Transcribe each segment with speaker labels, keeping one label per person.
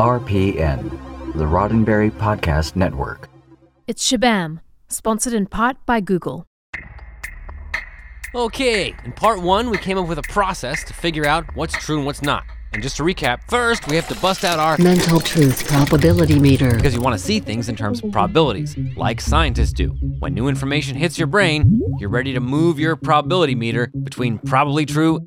Speaker 1: RPN, the Roddenberry Podcast Network.
Speaker 2: It's Shabam, sponsored in part by Google.
Speaker 3: Okay, in part one, we came up with a process to figure out what's true and what's not. And just to recap, first we have to bust out our
Speaker 4: mental truth probability meter.
Speaker 3: Because you want to see things in terms of probabilities, like scientists do. When new information hits your brain, you're ready to move your probability meter between probably true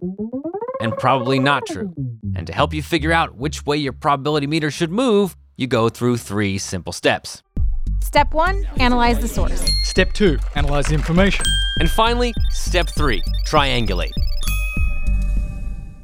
Speaker 3: and probably not true. And to help you figure out which way your probability meter should move, you go through three simple steps.
Speaker 5: Step one, analyze the source.
Speaker 6: Step two, analyze the information.
Speaker 3: And finally, step three, triangulate.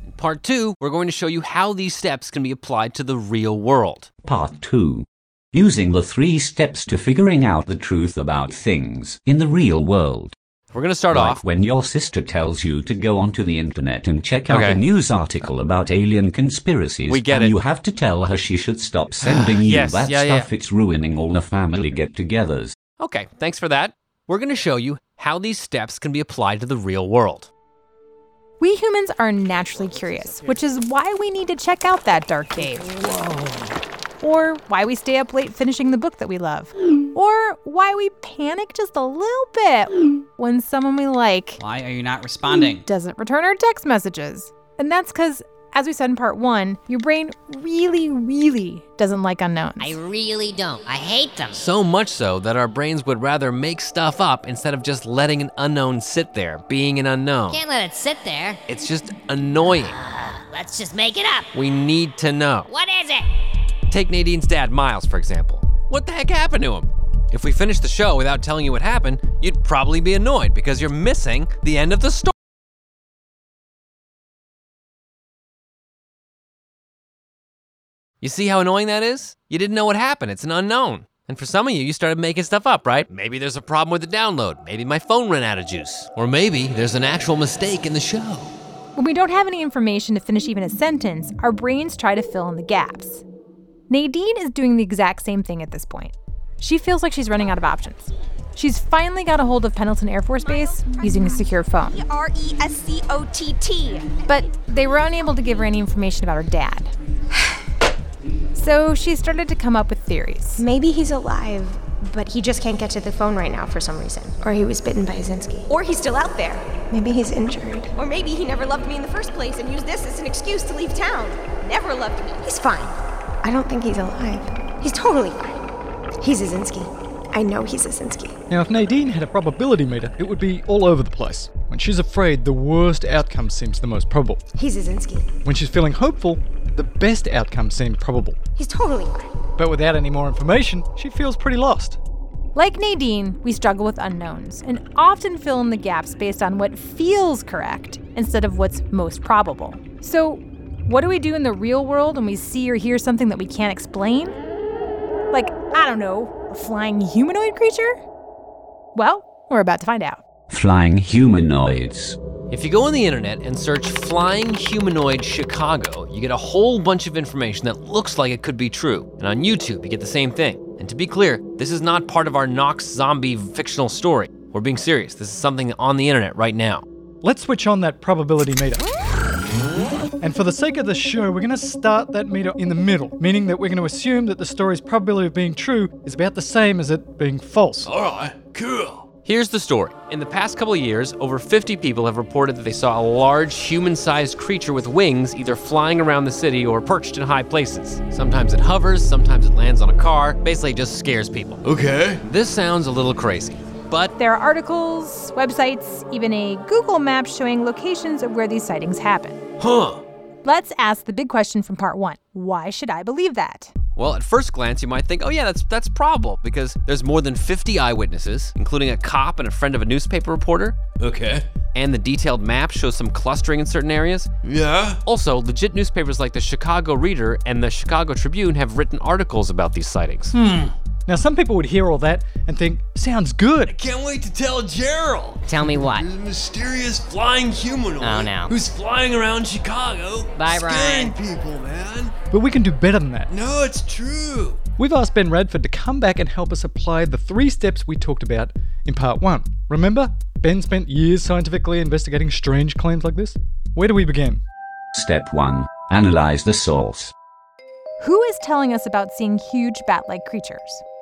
Speaker 3: In part two, we're going to show you how these steps can be applied to the real world.
Speaker 7: Part 2 Using the three steps to figuring out the truth about things in the real world.
Speaker 3: We're going to start
Speaker 7: like
Speaker 3: off.
Speaker 7: when your sister tells you to go onto the internet and check out
Speaker 3: Okay.
Speaker 7: a news article about alien conspiracies.
Speaker 3: We get
Speaker 7: and
Speaker 3: it.
Speaker 7: you have to tell her she should stop sending you that
Speaker 3: yeah, yeah.
Speaker 7: stuff. It's ruining all the family get-togethers.
Speaker 3: Okay, thanks for that. We're going to show you how these steps can be applied to the real world.
Speaker 5: We humans are naturally curious, which is why we need to check out that dark cave. Or why we stay up late finishing the book that we love. Or why we panic just a little bit when someone we like
Speaker 8: Why are you not responding?
Speaker 5: doesn't return our text messages. And that's because, as we said in part one, your brain really, really doesn't like unknowns.
Speaker 9: I really don't. I hate them.
Speaker 3: So much so that our brains would rather make stuff up instead of just letting an unknown sit there, being an unknown.
Speaker 9: Can't let it sit there.
Speaker 3: It's just annoying.
Speaker 9: Let's just make it up.
Speaker 3: We need to know.
Speaker 9: What is it?
Speaker 3: Take Nadine's dad, Miles, for example. What the heck happened to him? If we finished the show without telling you what happened, you'd probably be annoyed because you're missing the end of the story. You see how annoying that is? You didn't know what happened. It's an unknown. And for some of you, you started making stuff up, right? Maybe there's a problem with the download. Maybe my phone ran out of juice. Or maybe there's an actual mistake in the show.
Speaker 5: When we don't have any information to finish even a sentence, our brains try to fill in the gaps. Nadine is doing the exact same thing at this point. She feels like she's running out of options. She's finally got a hold of Pendleton Air Force Base using a secure phone.
Speaker 10: R E S C O T T.
Speaker 5: But they were unable to give her any information about her dad. So she started to come up with theories.
Speaker 10: Maybe he's alive, but he just can't get to the phone right now for some reason. Or he was bitten by Zinsky. Or he's still out there. Maybe he's injured. Or maybe he never loved me in the first place and used this as an excuse to leave town. Never loved me. He's fine. I don't think he's alive. He's totally fine. He's a Zinsky. I know he's a Zinsky.
Speaker 6: Now, if Nadine had a probability meter, it would be all over the place. When she's afraid, the worst outcome seems the most probable.
Speaker 10: He's a Zinsky.
Speaker 6: When she's feeling hopeful, the best outcome seems probable.
Speaker 10: He's totally fine.
Speaker 6: But without any more information, she feels pretty lost.
Speaker 5: Like Nadine, we struggle with unknowns and often fill in the gaps based on what feels correct instead of what's most probable. So, what do we do in the real world when we see or hear something that we can't explain? Like, I don't know, a flying humanoid creature? Well, we're about to find out.
Speaker 7: Flying humanoids.
Speaker 3: If you go on the internet and search flying humanoid Chicago, you get a whole bunch of information that looks like it could be true. And on YouTube, you get the same thing. And to be clear, this is not part of our Nox zombie fictional story. We're being serious. This is something on the internet right now.
Speaker 6: Let's switch on that probability meter. And for the sake of the show, we're going to start that meter in the middle, meaning that we're going to assume that the story's probability of being true is about the same as it being false.
Speaker 3: All right, cool. Here's the story. In the past couple of years, over 50 people have reported that they saw a large human sized creature with wings either flying around the city or perched in high places. Sometimes it hovers, sometimes it lands on a car, basically, it just scares people.
Speaker 11: Okay.
Speaker 3: This sounds a little crazy, but
Speaker 5: There are articles, websites, even a Google map showing locations of where these sightings happen.
Speaker 3: huh.
Speaker 5: Let's ask the big question from part one Why should I believe that?
Speaker 3: Well, at first glance, you might think, oh, yeah, that's, that's probable because there's more than 50 eyewitnesses, including a cop and a friend of a newspaper reporter.
Speaker 11: Okay.
Speaker 3: And the detailed map shows some clustering in certain areas.
Speaker 11: Yeah.
Speaker 3: Also, legit newspapers like the Chicago Reader and the Chicago Tribune have written articles about these sightings. Hmm.
Speaker 6: Now, some people would hear all that and think, sounds good.
Speaker 11: I can't wait to tell Gerald.
Speaker 9: Tell me what?
Speaker 11: There's a mysterious flying humanoid.
Speaker 9: Oh, no.
Speaker 11: Who's flying around Chicago.
Speaker 9: Bye,
Speaker 11: scaring
Speaker 9: Brian.
Speaker 11: people, man.
Speaker 6: But we can do better than that.
Speaker 11: No, it's true.
Speaker 6: We've asked Ben Radford to come back and help us apply the three steps we talked about in part one. Remember? Ben spent years scientifically investigating strange claims like this. Where do we begin?
Speaker 7: Step 1. Analyze the source.
Speaker 5: Who is telling us about seeing huge bat like creatures?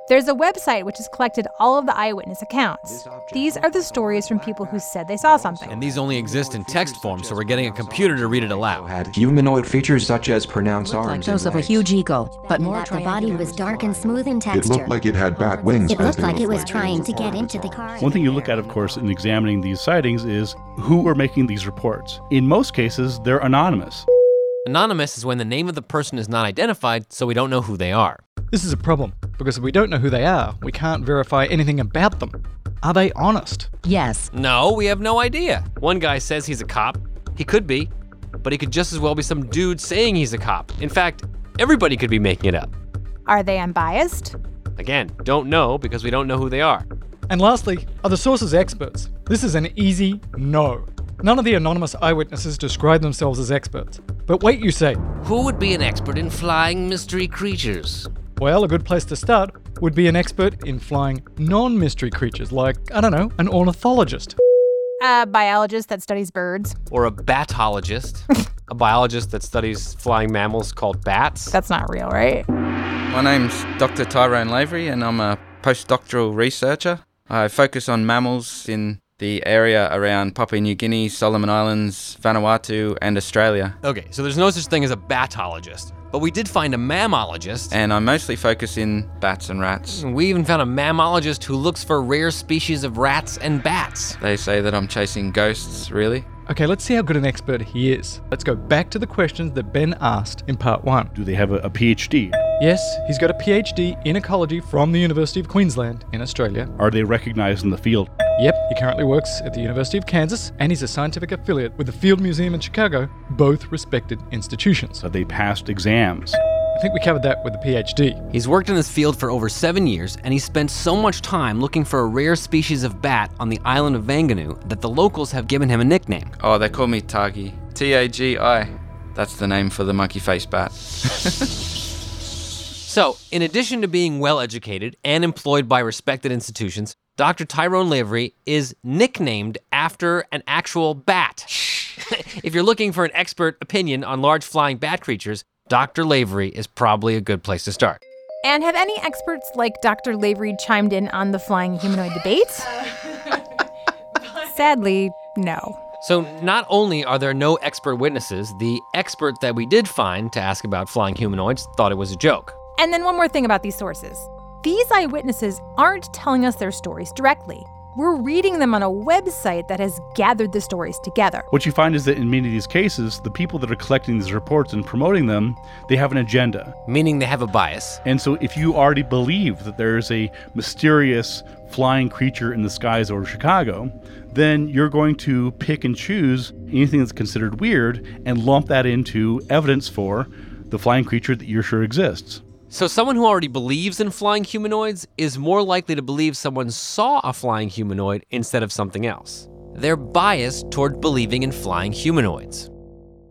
Speaker 5: There's a website which has collected all of the eyewitness accounts. These are the stories from people who said they saw something.
Speaker 3: And these only exist in text form, so we're getting a computer to read it aloud.
Speaker 8: Had humanoid features such as pronounced arms.
Speaker 4: Like those of a huge eagle, but more
Speaker 12: That her body was dark and smooth in
Speaker 13: It looked like it had bat wings.
Speaker 12: It looked like it was trying to get into the car.
Speaker 14: One thing you look at, of course, in examining these sightings is who are making these reports. In most cases, they're anonymous.
Speaker 3: Anonymous is when the name of the person is not identified, so we don't know who they are.
Speaker 6: This is a problem because if we don't know who they are, we can't verify anything about them. Are they honest?
Speaker 4: yes.
Speaker 3: No, we have no idea. One guy says he's a cop. He could be, but he could just as well be some dude saying he's a cop. In fact, everybody could be making it up.
Speaker 5: Are they unbiased?
Speaker 3: Again, don't know because we don't know who they are.
Speaker 6: And lastly, are the sources experts? This is an easy no. None of the anonymous eyewitnesses describe themselves as experts. But wait, you say.
Speaker 11: Who would be an expert in flying mystery creatures?
Speaker 6: Well, a good place to start would be an expert in flying non mystery creatures, like, I don't know, an ornithologist.
Speaker 5: A biologist that studies birds.
Speaker 3: Or a batologist, a biologist that studies flying mammals called bats.
Speaker 5: That's not real, right?
Speaker 15: My name's Dr. Tyrone Lavery, and I'm a postdoctoral researcher. I focus on mammals in the area around Papua New Guinea, Solomon Islands, Vanuatu, and Australia.
Speaker 3: Okay, so there's no such thing as a batologist, but we did find a mammalogist.
Speaker 15: And I mostly focus in bats and rats.
Speaker 3: We even found a mammalogist who looks for rare species of rats and bats.
Speaker 15: They say that I'm chasing ghosts, really?
Speaker 6: Okay, let's see how good an expert he is. Let's go back to the questions that Ben asked in part one.
Speaker 14: Do they have a, a PhD?
Speaker 6: Yes, he's got a PhD in ecology from the University of Queensland in Australia.
Speaker 14: Are they recognized in the field?
Speaker 6: Yep, he currently works at the University of Kansas and he's a scientific affiliate with the Field Museum in Chicago, both respected institutions.
Speaker 14: Have they passed exams?
Speaker 6: I think we covered that with the PhD.
Speaker 3: He's worked in this field for over seven years, and he spent so much time looking for a rare species of bat on the island of Vangunu that the locals have given him a nickname.
Speaker 15: Oh, they call me Tagi. T A G I. That's the name for the monkey faced bat.
Speaker 3: So, in addition to being well educated and employed by respected institutions, Dr. Tyrone Lavery is nicknamed after an actual bat. if you're looking for an expert opinion on large flying bat creatures, Dr. Lavery is probably a good place to start.
Speaker 5: And have any experts like Dr. Lavery chimed in on the flying humanoid debate? Sadly, no.
Speaker 3: So, not only are there no expert witnesses, the expert that we did find to ask about flying humanoids thought it was a joke.
Speaker 5: And then one more thing about these sources. These eyewitnesses aren't telling us their stories directly. We're reading them on a website that has gathered the stories together.
Speaker 14: What you find is that in many of these cases, the people that are collecting these reports and promoting them, they have an agenda.
Speaker 3: Meaning they have a bias.
Speaker 14: And so if you already believe that there is a mysterious flying creature in the skies over Chicago, then you're going to pick and choose anything that's considered weird and lump that into evidence for the flying creature that you're sure exists.
Speaker 3: So, someone who already believes in flying humanoids is more likely to believe someone saw a flying humanoid instead of something else. They're biased toward believing in flying humanoids.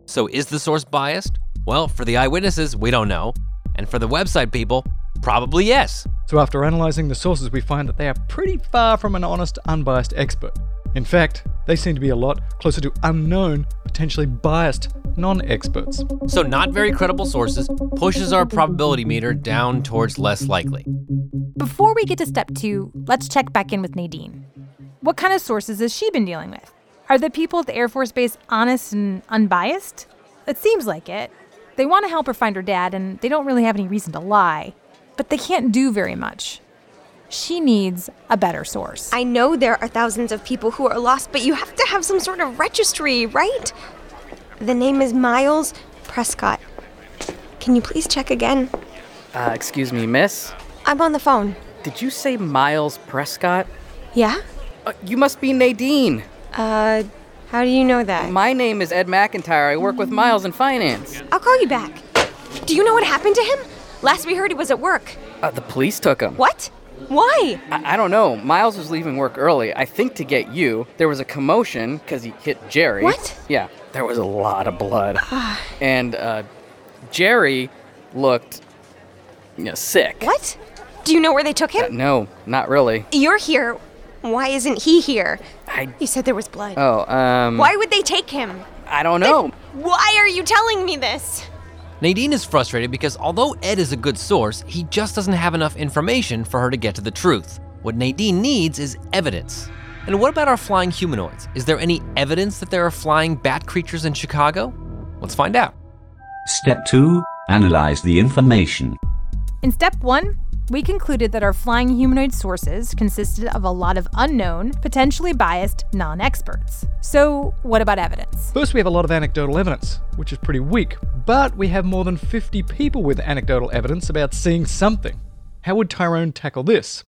Speaker 3: So, is the source biased? Well, for the eyewitnesses, we don't know. And for the website people, probably yes.
Speaker 6: So, after analysing the sources, we find that they are pretty far from an honest, unbiased expert. In fact, they seem to be a lot closer to unknown, potentially biased non experts.
Speaker 3: So, not very credible sources pushes our probability meter down towards less likely.
Speaker 5: Before we get to step two, let's check back in with Nadine. What kind of sources has she been dealing with? Are the people at the Air Force Base honest and unbiased? It seems like it. They want to help her find her dad, and they don't really have any reason to lie, but they can't do very much. She needs a better source.
Speaker 10: I know there are thousands of people who are lost, but you have to have some sort of registry, right? The name is Miles Prescott. Can you please check again?
Speaker 16: Uh, excuse me, miss?
Speaker 10: I'm on the phone.
Speaker 16: Did you say Miles Prescott?
Speaker 10: Yeah?
Speaker 16: Uh, you must be Nadine.
Speaker 10: Uh, how do you know that?
Speaker 16: My name is Ed McIntyre. I work with Miles in finance.
Speaker 10: I'll call you back. Do you know what happened to him? Last we heard he was at work.
Speaker 16: Uh, the police took him.
Speaker 10: What? Why?
Speaker 16: I-, I don't know. Miles was leaving work early, I think to get you. There was a commotion because he hit Jerry.
Speaker 10: What?
Speaker 16: Yeah, there was a lot of blood. and uh, Jerry looked you know, sick.
Speaker 10: What? Do you know where they took him?
Speaker 16: Uh, no, not really.
Speaker 10: You're here. Why isn't he here?
Speaker 16: I.
Speaker 10: You said there was blood.
Speaker 16: Oh, um.
Speaker 10: Why would they take him?
Speaker 16: I don't know.
Speaker 10: Then why are you telling me this?
Speaker 3: Nadine is frustrated because although Ed is a good source, he just doesn't have enough information for her to get to the truth. What Nadine needs is evidence. And what about our flying humanoids? Is there any evidence that there are flying bat creatures in Chicago? Let's find out.
Speaker 7: Step 2 Analyze the information.
Speaker 5: In step one, we concluded that our flying humanoid sources consisted of a lot of unknown, potentially biased non experts. So, what about evidence?
Speaker 6: First, we have a lot of anecdotal evidence, which is pretty weak, but we have more than 50 people with anecdotal evidence about seeing something. How would Tyrone tackle this?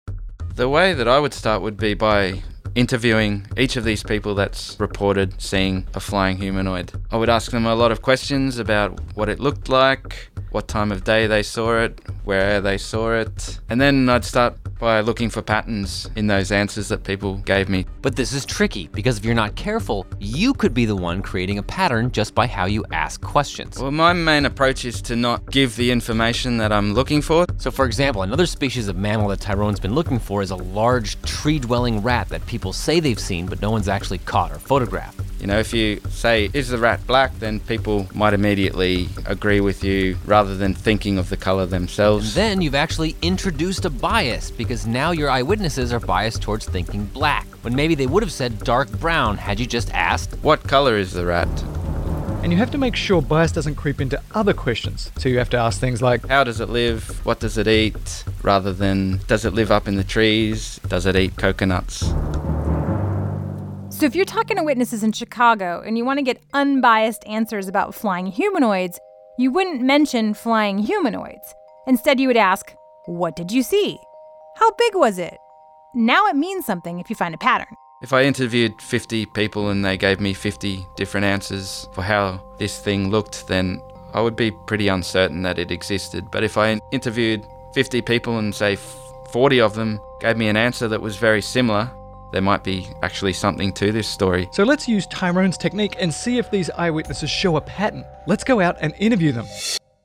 Speaker 15: The way that I would start would be by interviewing each of these people that's reported seeing a flying humanoid. I would ask them a lot of questions about what it looked like, what time of day they saw it, where they saw it, and then I'd start by looking for patterns in those answers that people gave me.
Speaker 3: But this is tricky because if you're not careful, you could be the one creating a pattern just by how you ask questions.
Speaker 15: Well, my main approach is to not give the information that I'm looking for.
Speaker 3: So, for example, another species of mammal that Tyrone's been looking for is a large tree dwelling rat that people say they've seen, but no one's actually caught or photographed.
Speaker 15: You know, if you say, is the rat black, then people might immediately agree with you rather than thinking of the color themselves.
Speaker 3: And then you've actually introduced a bias because now your eyewitnesses are biased towards thinking black, when maybe they would have said dark brown had you just asked,
Speaker 15: What color is the rat?
Speaker 6: And you have to make sure bias doesn't creep into other questions. So you have to ask things like
Speaker 15: How does it live? What does it eat? Rather than Does it live up in the trees? Does it eat coconuts?
Speaker 5: So, if you're talking to witnesses in Chicago and you want to get unbiased answers about flying humanoids, you wouldn't mention flying humanoids. Instead, you would ask, What did you see? How big was it? Now it means something if you find a pattern.
Speaker 15: If I interviewed 50 people and they gave me 50 different answers for how this thing looked, then I would be pretty uncertain that it existed. But if I interviewed 50 people and say 40 of them gave me an answer that was very similar, there might be actually something to this story.
Speaker 6: So let's use Tyrone's technique and see if these eyewitnesses show a pattern. Let's go out and interview them.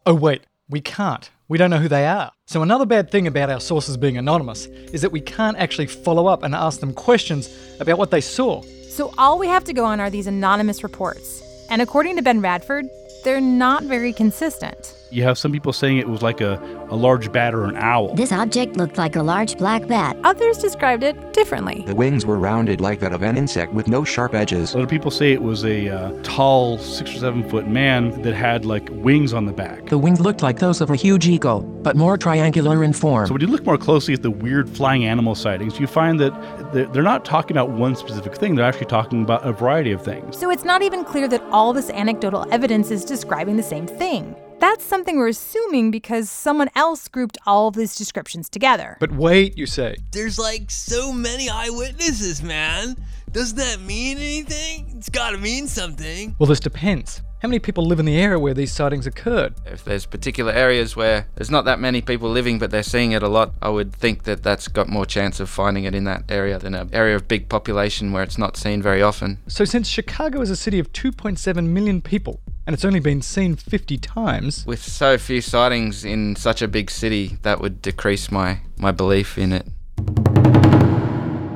Speaker 6: Oh, wait, we can't. We don't know who they are. So, another bad thing about our sources being anonymous is that we can't actually follow up and ask them questions about what they saw.
Speaker 5: So, all we have to go on are these anonymous reports. And according to Ben Radford, they're not very consistent.
Speaker 14: You have some people saying it was like a, a large bat or an owl.
Speaker 12: This object looked like a large black bat.
Speaker 5: Others described it differently.
Speaker 8: The wings were rounded like that of an insect with no sharp edges.
Speaker 14: Other people say it was a uh, tall, six or seven foot man that had like wings on the back.
Speaker 13: The wings looked like those of a huge eagle, but more triangular in form.
Speaker 14: So when you look more closely at the weird flying animal sightings, you find that they're not talking about one specific thing, they're actually talking about a variety of things.
Speaker 5: So it's not even clear that all this anecdotal evidence is describing the same thing. That's something we're assuming because someone else grouped all of these descriptions together.
Speaker 6: But wait, you say.
Speaker 17: There's like so many eyewitnesses, man. Doesn't that mean anything? It's gotta mean something.
Speaker 6: Well, this depends. How many people live in the area where these sightings occurred?
Speaker 15: If there's particular areas where there's not that many people living but they're seeing it a lot, I would think that that's got more chance of finding it in that area than an area of big population where it's not seen very often.
Speaker 6: So, since Chicago is a city of 2.7 million people and it's only been seen 50 times,
Speaker 15: with so few sightings in such a big city, that would decrease my, my belief in it.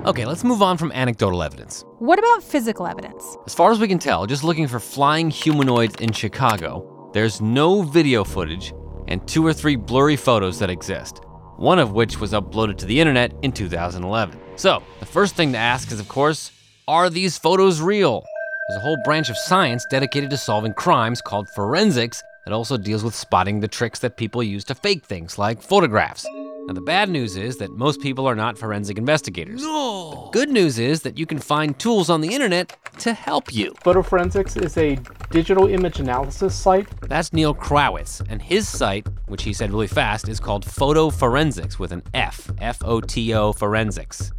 Speaker 3: Okay, let's move on from anecdotal evidence.
Speaker 5: What about physical evidence?
Speaker 3: As far as we can tell, just looking for flying humanoids in Chicago, there's no video footage and two or three blurry photos that exist, one of which was uploaded to the internet in 2011. So, the first thing to ask is, of course, are these photos real? There's a whole branch of science dedicated to solving crimes called forensics that also deals with spotting the tricks that people use to fake things like photographs. Now, the bad news is that most people are not forensic investigators.
Speaker 17: No.
Speaker 3: The good news is that you can find tools on the internet to help you.
Speaker 18: FotoForensics is a digital image analysis site.
Speaker 3: That's Neal Krawetz, and his site, which he said really fast, is called Photo Forensics with an F, F O T O Forensics.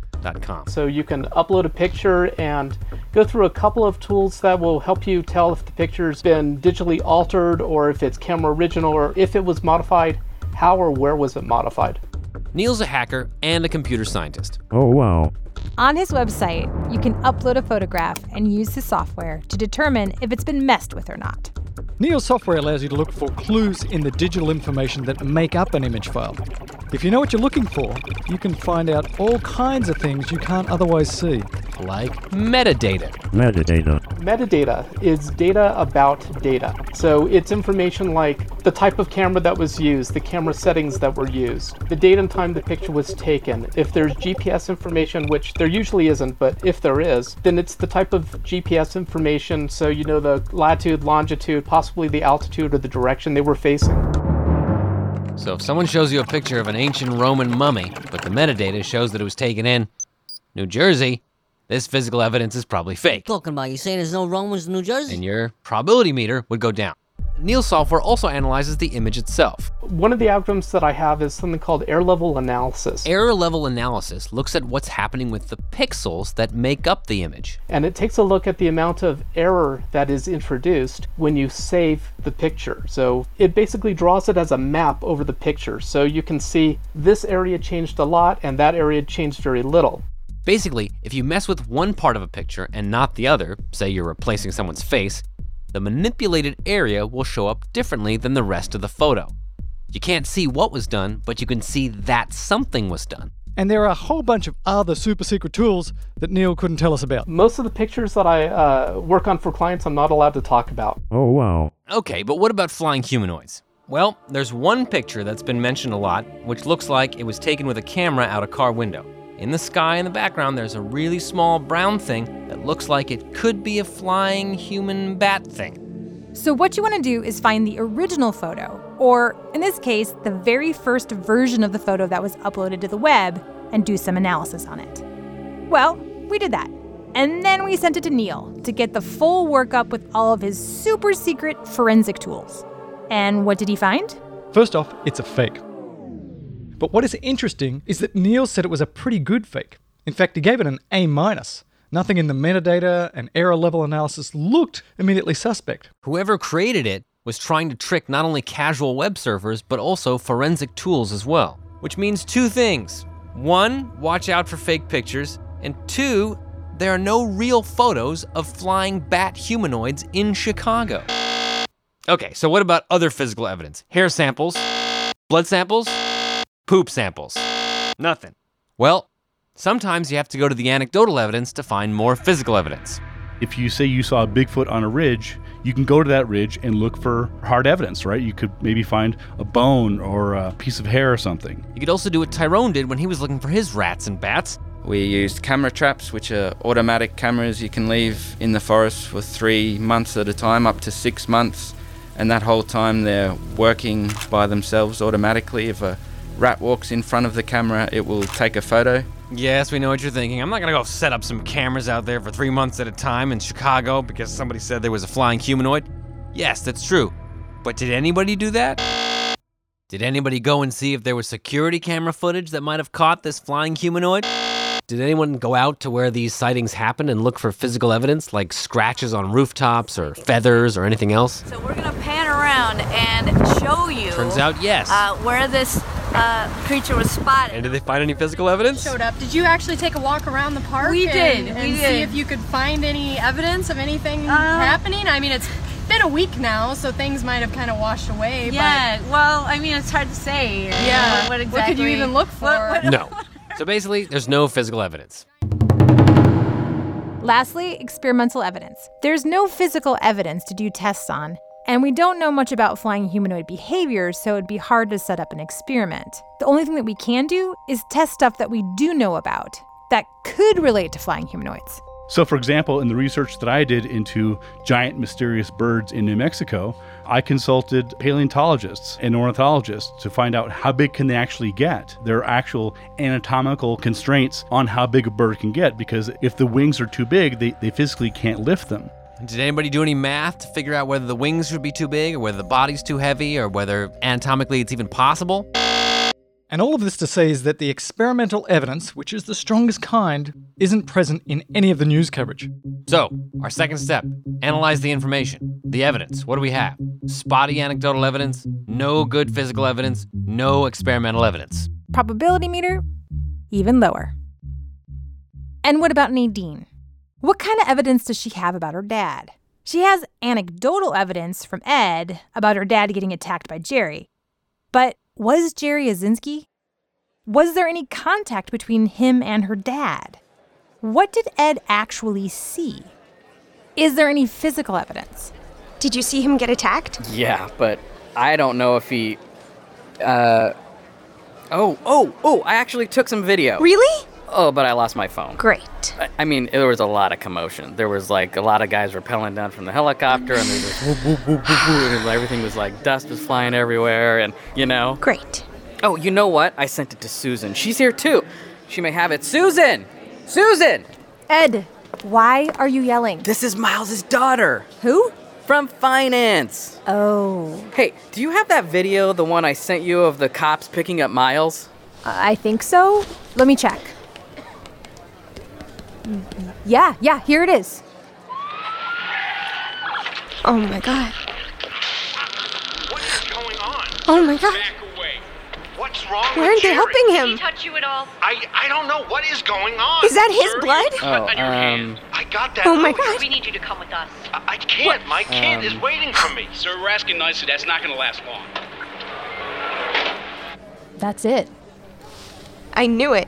Speaker 18: So you can upload a picture and go through a couple of tools that will help you tell if the picture's been digitally altered or if it's camera original or if it was modified, how or where was it modified.
Speaker 3: Neal's a hacker and a computer scientist.
Speaker 19: Oh, wow.
Speaker 5: On his website, you can upload a photograph and use his software to determine if it's been messed with or not.
Speaker 6: Neal's software allows you to look for clues in the digital information that make up an image file. If you know what you're looking for, you can find out all kinds of things you can't otherwise see.
Speaker 3: like metadata.
Speaker 19: Metadata.
Speaker 18: Metadata is data about data. So it's information like the type of camera that was used, the camera settings that were used, the date and time the picture was taken. If there's GPS information, which there usually isn't, but if there is, then it's the type of GPS information so you know the latitude, longitude, possibly the altitude or the direction they were facing.
Speaker 3: So if someone shows you a picture of an ancient Roman mummy, but the metadata shows that it was taken in New Jersey, this physical evidence is probably fake.
Speaker 9: Talking about you saying there's no Romans in New Jersey?
Speaker 3: And your probability meter would go down. Neal's software also analyzes the image itself.
Speaker 18: One of the algorithms that I have is something called error level analysis.
Speaker 3: Error level analysis looks at what's happening with the pixels that make up the image.
Speaker 18: And it takes a look at the amount of error that is introduced when you save the picture. So it basically draws it as a map over the picture. So you can see this area changed a lot and that area changed very little.
Speaker 3: Basically, if you mess with one part of a picture and not the other, say you're replacing someone's face, the manipulated area will show up differently than the rest of the photo. You can't see what was done, but you can see that something was done.
Speaker 6: And there are a whole bunch of other super secret tools that Neal couldn't tell us about.
Speaker 18: Most of the pictures that I uh, work on for clients, I'm not allowed to talk about.
Speaker 19: Oh, wow.
Speaker 3: Okay, but what about flying humanoids? Well, there's one picture that's been mentioned a lot, which looks like it was taken with a camera out a car window. In the sky in the background, there's a really small brown thing that looks like it could be a flying human bat thing.
Speaker 5: So, what you want to do is find the original photo, or in this case, the very first version of the photo that was uploaded to the web, and do some analysis on it. Well, we did that. And then we sent it to Neal to get the full workup with all of his super secret forensic tools. And what did he find?
Speaker 6: First off, it's a fake. But what is interesting is that Neal said it was a pretty good fake. In fact, he gave it an A minus. Nothing in the metadata and error level analysis looked immediately suspect.
Speaker 3: Whoever created it was trying to trick not only casual web surfers, but also forensic tools as well. Which means two things. One, watch out for fake pictures, and two, there are no real photos of flying bat humanoids in Chicago. Okay, so what about other physical evidence? Hair samples, blood samples, poop samples. Nothing. Well, sometimes you have to go to the anecdotal evidence to find more physical evidence.
Speaker 14: If you say you saw a Bigfoot on a ridge, you can go to that ridge and look for hard evidence, right? You could maybe find a bone or a piece of hair or something.
Speaker 3: You could also do what Tyrone did when he was looking for his rats and bats.
Speaker 15: We used camera traps, which are automatic cameras you can leave in the forest for three months at a time, up to six months. And that whole time they're working by themselves automatically. If a rat walks in front of the camera, it will take a photo.
Speaker 3: Yes, we know what you're thinking. I'm not gonna go set up some cameras out there for three months at a time in Chicago because somebody said there was a flying humanoid. Yes, that's true. But did anybody do that? Did anybody go and see if there was security camera footage that might have caught this flying humanoid? Did anyone go out to where these sightings happened and look for physical evidence like scratches on rooftops or feathers or anything else?
Speaker 20: So we're gonna pan around and show you.
Speaker 3: Turns out, yes.
Speaker 20: Uh, where this uh, creature was spotted.
Speaker 3: And did they find any physical evidence?
Speaker 21: Showed up. Did you actually take a walk around the park?
Speaker 20: We
Speaker 21: and,
Speaker 20: did.
Speaker 21: And
Speaker 20: we
Speaker 21: see
Speaker 20: did.
Speaker 21: if you could find any evidence of anything
Speaker 20: Uh,
Speaker 21: happening. I mean, it's been a week now, so things might have kind of washed away.
Speaker 20: Yeah. Well, I mean, it's hard to say.
Speaker 21: Yeah.
Speaker 20: What, what
Speaker 21: What could you even look for?
Speaker 20: What- what-
Speaker 3: No. So basically, there's no physical evidence.
Speaker 5: Lastly, experimental evidence. There's no physical evidence to do tests on, and we don't know much about flying humanoid behavior, so it'd be hard to set up an experiment. The only thing that we can do is test stuff that we do know about that could relate to flying humanoids.
Speaker 14: So, for example, in the research that I did into giant mysterious birds in New Mexico, I consulted paleontologists and ornithologists to find out how big can they actually get. There are actual anatomical constraints on how big a bird can get because if the wings are too big, they, they physically can't lift them.
Speaker 3: Did anybody do any math to figure out whether the wings should be too big or whether the body's too heavy or whether anatomically it's even possible?
Speaker 6: And all of this to say is that the experimental evidence, which is the strongest kind, isn't present in any of the news coverage.
Speaker 3: So, our second step analyze the information, the evidence. What do we have? Spotty anecdotal evidence, no good physical evidence, no experimental evidence.
Speaker 5: Probability meter, even lower. And what about Nadine? What kind of evidence does she have about her dad? She has anecdotal evidence from Ed about her dad getting attacked by Jerry. But was Jerry a Zinsky? Was there any contact between him and her dad? what did Ed actually see? Is there any physical evidence?
Speaker 10: Did you see him get attacked?
Speaker 16: Yeah, but I don't know if he. Uh. Oh, oh, oh! I actually took some video.
Speaker 10: Really?
Speaker 16: Oh, but I lost my phone.
Speaker 10: Great.
Speaker 16: I, I mean, there was a lot of commotion. There was like a lot of guys rappelling down from the helicopter, and whoop, whoop, whoop, whoop, and everything was like dust was flying everywhere, and you know.
Speaker 10: Great.
Speaker 16: Oh, you know what? I sent it to Susan. She's here too. She may have it. Susan! Susan!
Speaker 5: Ed, why are you yelling?
Speaker 16: This is Miles's daughter.
Speaker 5: Who?
Speaker 16: From finance.
Speaker 5: Oh.
Speaker 16: Hey, do you have that video, the one I sent you of the cops picking up Miles?
Speaker 5: I think so. Let me check. Yeah, yeah, here it is.
Speaker 10: Oh my god. What is going on? Oh my god.
Speaker 19: What's wrong
Speaker 10: Why aren't
Speaker 19: with
Speaker 10: they
Speaker 19: Jerry?
Speaker 10: helping him?
Speaker 19: touch you at all? I I don't know what is going on.
Speaker 10: Is that his
Speaker 19: Sir,
Speaker 10: blood?
Speaker 19: you cut on your hand.
Speaker 16: um,
Speaker 19: I got that.
Speaker 10: Oh my
Speaker 19: look.
Speaker 10: God.
Speaker 19: We need you to come with us. I, I can't. My kid is
Speaker 16: Um,
Speaker 19: waiting for me.
Speaker 22: Sir, we're asking nicely. That's not going to last long.
Speaker 5: That's it.
Speaker 10: I knew it.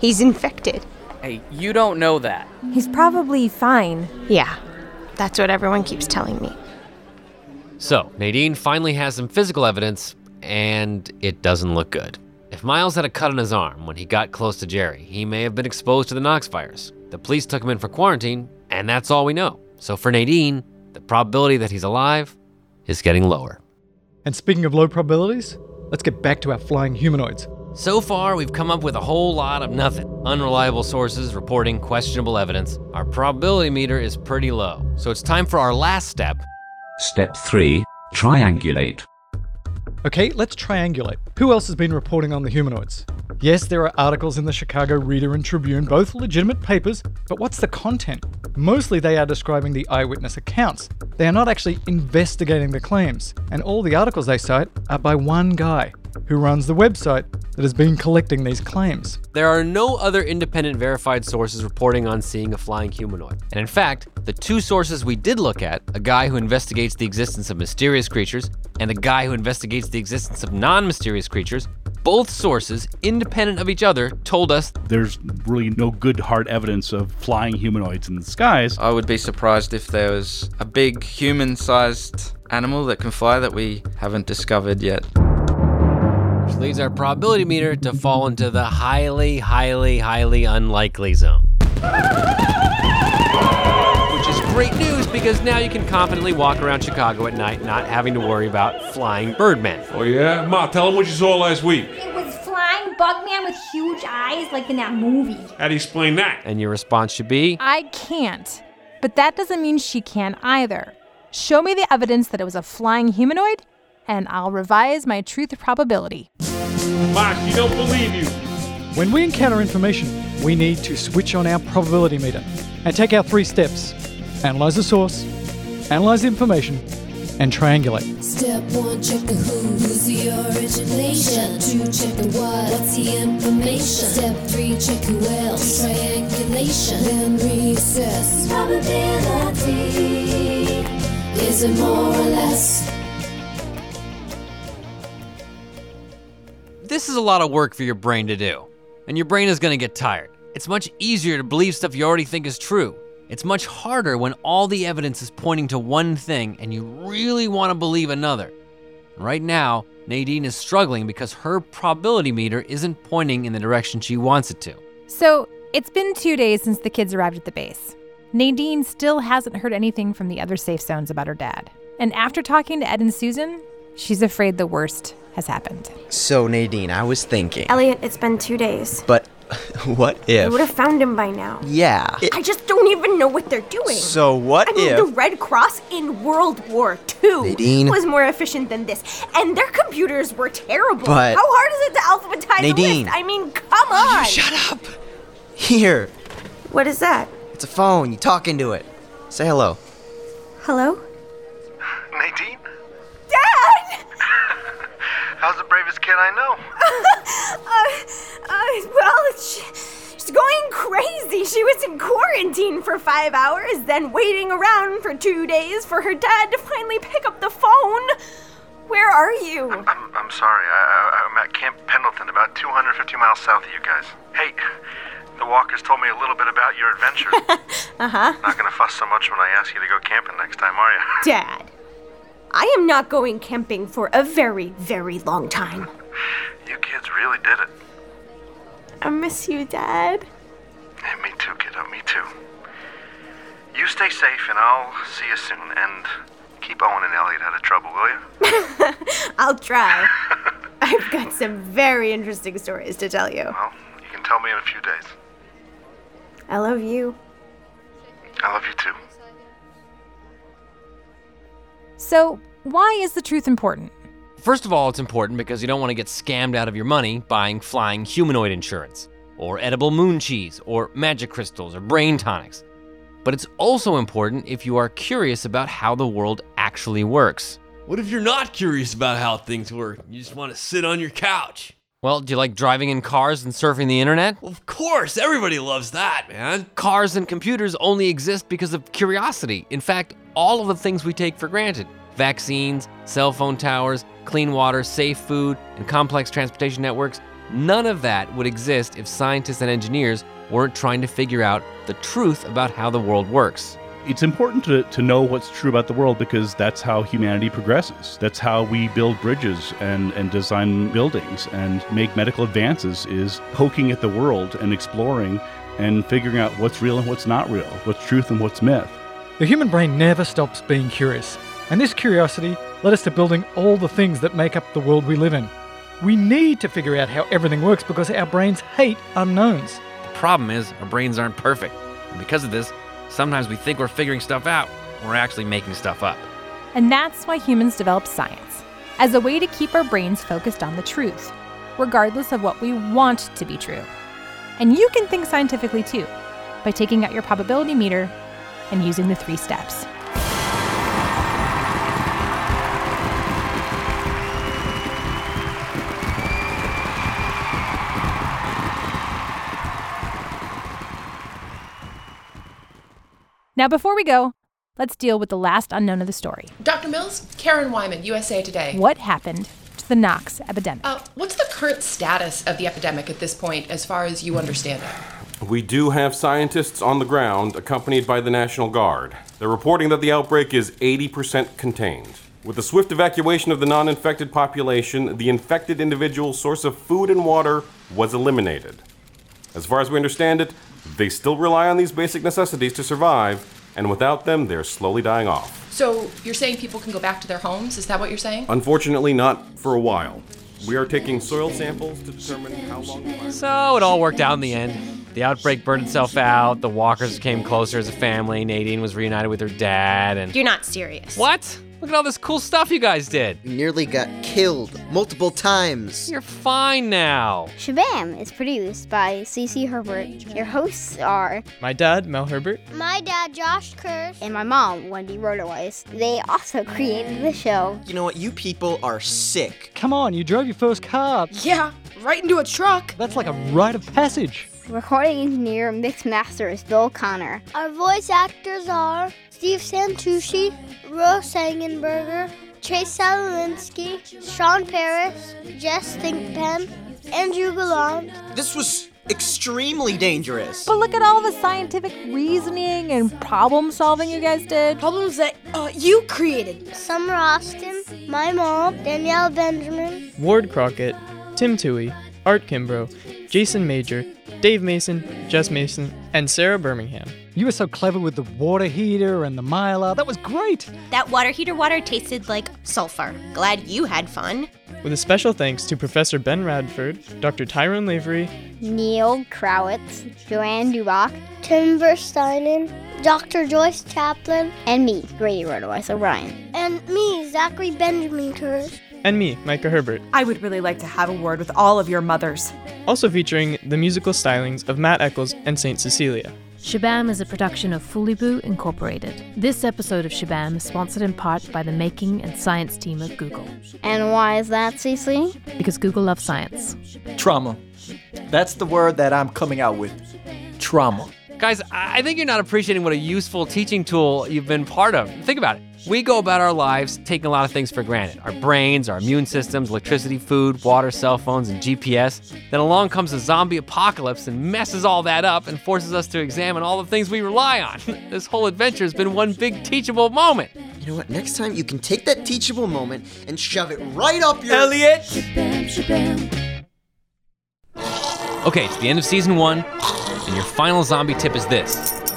Speaker 10: He's infected.
Speaker 16: Hey, you don't know that.
Speaker 5: He's probably fine.
Speaker 10: Yeah. That's what everyone keeps telling me.
Speaker 3: So, Nadine finally has some physical evidence, and it doesn't look good. If Miles had a cut on his arm when he got close to Jerry, he may have been exposed to the Knox virus. The police took him in for quarantine, and that's all we know. So, for Nadine, the probability that he's alive is getting lower.
Speaker 6: And speaking of low probabilities, let's get back to our flying humanoids.
Speaker 3: So far, we've come up with a whole lot of nothing. Unreliable sources reporting questionable evidence. Our probability meter is pretty low. So it's time for our last step.
Speaker 7: Step 3. Triangulate.
Speaker 6: Okay, let's triangulate. Who else has been reporting on the humanoids? Yes, there are articles in the Chicago Reader and Tribune, both legitimate papers, but what's the content? Mostly they are describing the eyewitness accounts. They are not actually investigating the claims, and all the articles they cite are by one guy who runs the website that has been collecting these claims.
Speaker 3: There are no other independent verified sources reporting on seeing a flying humanoid. And in fact, the two sources we did look at, a guy who investigates the existence of mysterious creatures and a guy who investigates the existence of non mysterious creatures, both sources, independent of each other, told us
Speaker 14: There's really no good hard evidence of flying humanoids in the skies.
Speaker 15: I would be surprised if there was a big human sized animal that can fly that we haven't discovered yet.
Speaker 3: Which leads our probability meter to fall into the highly, highly, highly unlikely zone. Which is great news because now you can confidently walk around Chicago at night not having to worry about flying birdmen.
Speaker 23: Oh, yeah? Ma, tell them what you saw last week.
Speaker 24: It was flying bug man with huge eyes like in that movie.
Speaker 23: How do you explain that?
Speaker 3: And your response should be
Speaker 5: I can't. But that doesn't mean she can either. Show me the evidence that it was a flying humanoid, and I'll revise my truth probability.
Speaker 23: Ma, she don't believe you.
Speaker 6: When we encounter information, we need to switch on our probability meter and take our three steps analyze the source, analyze the information, and triangulate.
Speaker 25: Step one, check the who, who's the origination. Two, check the what, what's the information. Step three, check who else, triangulation. Then reassess probability. Is it more or less?
Speaker 3: This is a lot of work for your brain to do, and your brain is going to get tired. It's much easier to believe stuff you already think is true. It's much harder when all the evidence is pointing to one thing and you really want to believe another. Right now, Nadine is struggling because her probability meter isn't pointing in the direction she wants it to.
Speaker 5: So, it's been two days since the kids arrived at the base. Nadine still hasn't heard anything from the other safe zones about her dad. And after talking to Ed and Susan, she's afraid the worst has happened.
Speaker 26: So, Nadine, I was thinking.
Speaker 10: Elliot, it's been two days.
Speaker 26: But what if?
Speaker 10: I would have found him by now.
Speaker 26: Yeah.
Speaker 10: I just don't even know what they're doing.
Speaker 26: So, what
Speaker 10: I mean,
Speaker 26: if?
Speaker 10: the Red Cross in World War II
Speaker 26: Nadine.
Speaker 10: was more efficient than this, and their computers were terrible.
Speaker 26: But-
Speaker 10: How hard is it to alphabetize
Speaker 26: Nadine.
Speaker 10: a list? I mean, come on.
Speaker 26: shut up. Here,
Speaker 10: What is that?
Speaker 26: it's a phone. You talk into it. Say hello.
Speaker 10: Hello? She was in quarantine for five hours, then waiting around for two days for her dad to finally pick up the phone. Where are you?
Speaker 19: I'm, I'm sorry. I, I, I'm at Camp Pendleton, about 250 miles south of you guys. Hey, The walkers told me a little bit about your adventure.
Speaker 10: Uh huh.
Speaker 19: Not gonna fuss so much when I ask you to go camping next time, are you?
Speaker 10: Dad, I am not going camping for a very, very long time.
Speaker 19: You kids really did it.
Speaker 10: I miss you, Dad.
Speaker 19: Hey, me too, kiddo, me too. You stay safe, and I'll see you soon. And keep Owen and Elliot out of trouble, will you?
Speaker 10: I'll try. I've got some very interesting stories to tell you.
Speaker 19: Well, you can tell me in a few days.
Speaker 10: I love you.
Speaker 19: I love you too.
Speaker 5: So, why is the truth important?
Speaker 3: First of all, it's important because you don't want to get scammed out of your money buying flying humanoid insurance, or edible moon cheese, or magic crystals, or brain tonics. But it's also important if you are curious about how the world actually works.
Speaker 17: What if you're not curious about how things work? You just want to sit on your couch?
Speaker 3: Well, do you like driving in cars and surfing the internet?
Speaker 17: Of course, everybody loves that, man.
Speaker 3: Cars and computers only exist because of curiosity. In fact, all of the things we take for granted vaccines, cell phone towers, clean water, safe food, and complex transportation networks none of that would exist if scientists and engineers weren't trying to figure out the truth about how the world works.
Speaker 14: It's important to, to know what's true about the world because that's how humanity progresses. That's how we build bridges and, and design buildings and make medical advances is poking at the world and exploring and figuring out what's real and what's not real, what's truth and what's myth.
Speaker 6: The human brain never stops being curious, and this curiosity led us to building all the things that make up the world we live in. We need to figure out how everything works because our brains hate unknowns.
Speaker 3: The problem is, our brains aren't perfect. And because of this, sometimes we think we're figuring stuff out, when we're actually making stuff up.
Speaker 5: And that's why humans developed science as a way to keep our brains focused on the truth, regardless of what we want to be true. And you can think scientifically too by taking out your probability meter and using the three steps. Now, before we go, let's deal with the last unknown of the story.
Speaker 27: Dr. Mills, Karen Wyman, USA Today.
Speaker 5: What happened to the Knox epidemic?
Speaker 27: Uh, what's the current status of the epidemic at this point, as far as you understand it?
Speaker 28: We do have scientists on the ground accompanied by the National Guard. They're reporting that the outbreak is 80% contained. With the swift evacuation of the non infected population, the infected individual's source of food and water was eliminated. As far as we understand it, they still rely on these basic necessities to survive, and without them, they're slowly dying off.
Speaker 27: So you're saying people can go back to their homes? Is that what you're saying?
Speaker 28: Unfortunately, not for a while. We are taking soil samples to determine how long the virus.
Speaker 3: So it all worked out in the end. The outbreak burned itself out, the walkers came closer as a family, Nadine was reunited with her dad, and.
Speaker 10: You're not serious.
Speaker 3: What? Look at all this cool stuff you guys did.
Speaker 26: You nearly got killed multiple times.
Speaker 3: You're fine now.
Speaker 29: Shabam is produced by Cece Herbert. Your hosts are
Speaker 30: my dad, Mel Herbert,
Speaker 29: my dad, Josh Kurz, and my mom, Wendy Rotoweiss. They also created the show.
Speaker 26: You know what? You people are sick.
Speaker 6: Come on, you drove your first car.
Speaker 21: Yeah, right into a truck.
Speaker 6: That's like a rite of passage.
Speaker 29: Recording engineer, mix master is Bill Connor.
Speaker 25: Our voice actors are Steve Santucci, Rose Sangenberger, Chase Salinsky, Sean Paris, Jess Thinkpen, Andrew Gallant.
Speaker 26: This was extremely dangerous.
Speaker 5: But look at all the scientific reasoning and problem solving you guys did.
Speaker 21: Problems that uh, you created.
Speaker 25: Summer Austin, my mom, Danielle Benjamin,
Speaker 30: Ward Crockett, Tim Toohey, Art Kimbrough, Jason Major, Dave Mason, Jess Mason, and Sarah Birmingham.
Speaker 6: You were so clever with the water heater and the mylar. That was great.
Speaker 10: That water heater water tasted like sulfur. Glad you had fun.
Speaker 30: With a special thanks to Professor Ben Radford, Dr. Tyrone Lavery,
Speaker 29: Neal Krawetz, Joanne Dubach,
Speaker 25: Tim Versteinen, Dr. Joyce Chaplin,
Speaker 29: and me, Grady Rotoweiss O'Brien.
Speaker 25: And me, Zachary Benjamin Kurz.
Speaker 30: And me, Micah Herbert.
Speaker 31: I would really like to have a word with all of your mothers.
Speaker 30: Also featuring the musical stylings of Matt Eccles and St. Cecilia.
Speaker 32: Shabam is a production of Fuliboo Incorporated. This episode of Shabam is sponsored in part by the making and science team of Google.
Speaker 29: And why is that, Cece?
Speaker 32: Because Google loves science.
Speaker 33: Trauma. That's the word that I'm coming out with. Trauma.
Speaker 3: Guys, I I think you're not appreciating what a useful teaching tool you've been part of. Think about it. We go about our lives taking a lot of things for granted our brains, our immune systems, electricity, food, water, cell phones, and GPS. Then along comes a zombie apocalypse and messes all that up and forces us to examine all the things we rely on. this whole adventure has been one big teachable moment.
Speaker 26: You know what? Next time you can take that teachable moment and shove it right up your.
Speaker 3: Elliot!
Speaker 25: Shabam, shabam.
Speaker 3: Okay, it's the end of season one, and your final zombie tip is this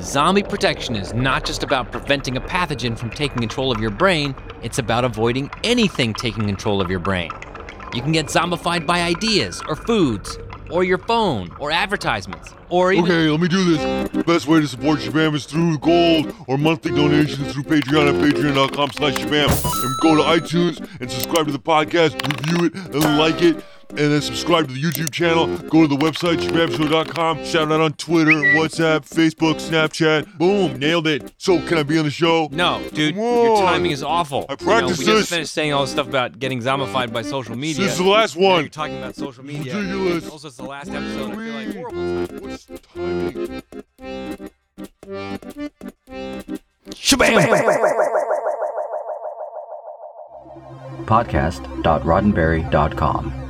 Speaker 3: Zombie protection is not just about preventing a pathogen from taking control of your brain, it's about avoiding anything taking control of your brain. You can get zombified by ideas, or foods, or your phone, or advertisements, or even.
Speaker 34: Okay, let me do this. The best way to support Shabam is through gold or monthly donations through Patreon at patreon.com slash Shabam. And go to iTunes and subscribe to the podcast, review it, and like it. And then subscribe to the YouTube channel. Go to the website, shabamshow.com. Shout out on Twitter, WhatsApp, Facebook, Snapchat. Boom, nailed it. So, can I be on the show?
Speaker 3: No, dude,
Speaker 34: Come
Speaker 3: your timing is awful.
Speaker 34: I practiced
Speaker 3: you know, we
Speaker 34: this.
Speaker 3: just finished saying all this stuff about getting zombified by social media.
Speaker 34: This is the last
Speaker 3: Now
Speaker 34: one.
Speaker 3: You're talking about social media.
Speaker 34: Ridiculous.
Speaker 3: Also, it's the last episode. I feel like horrible.
Speaker 34: What's the timing?
Speaker 35: Podcast.roddenberry.com,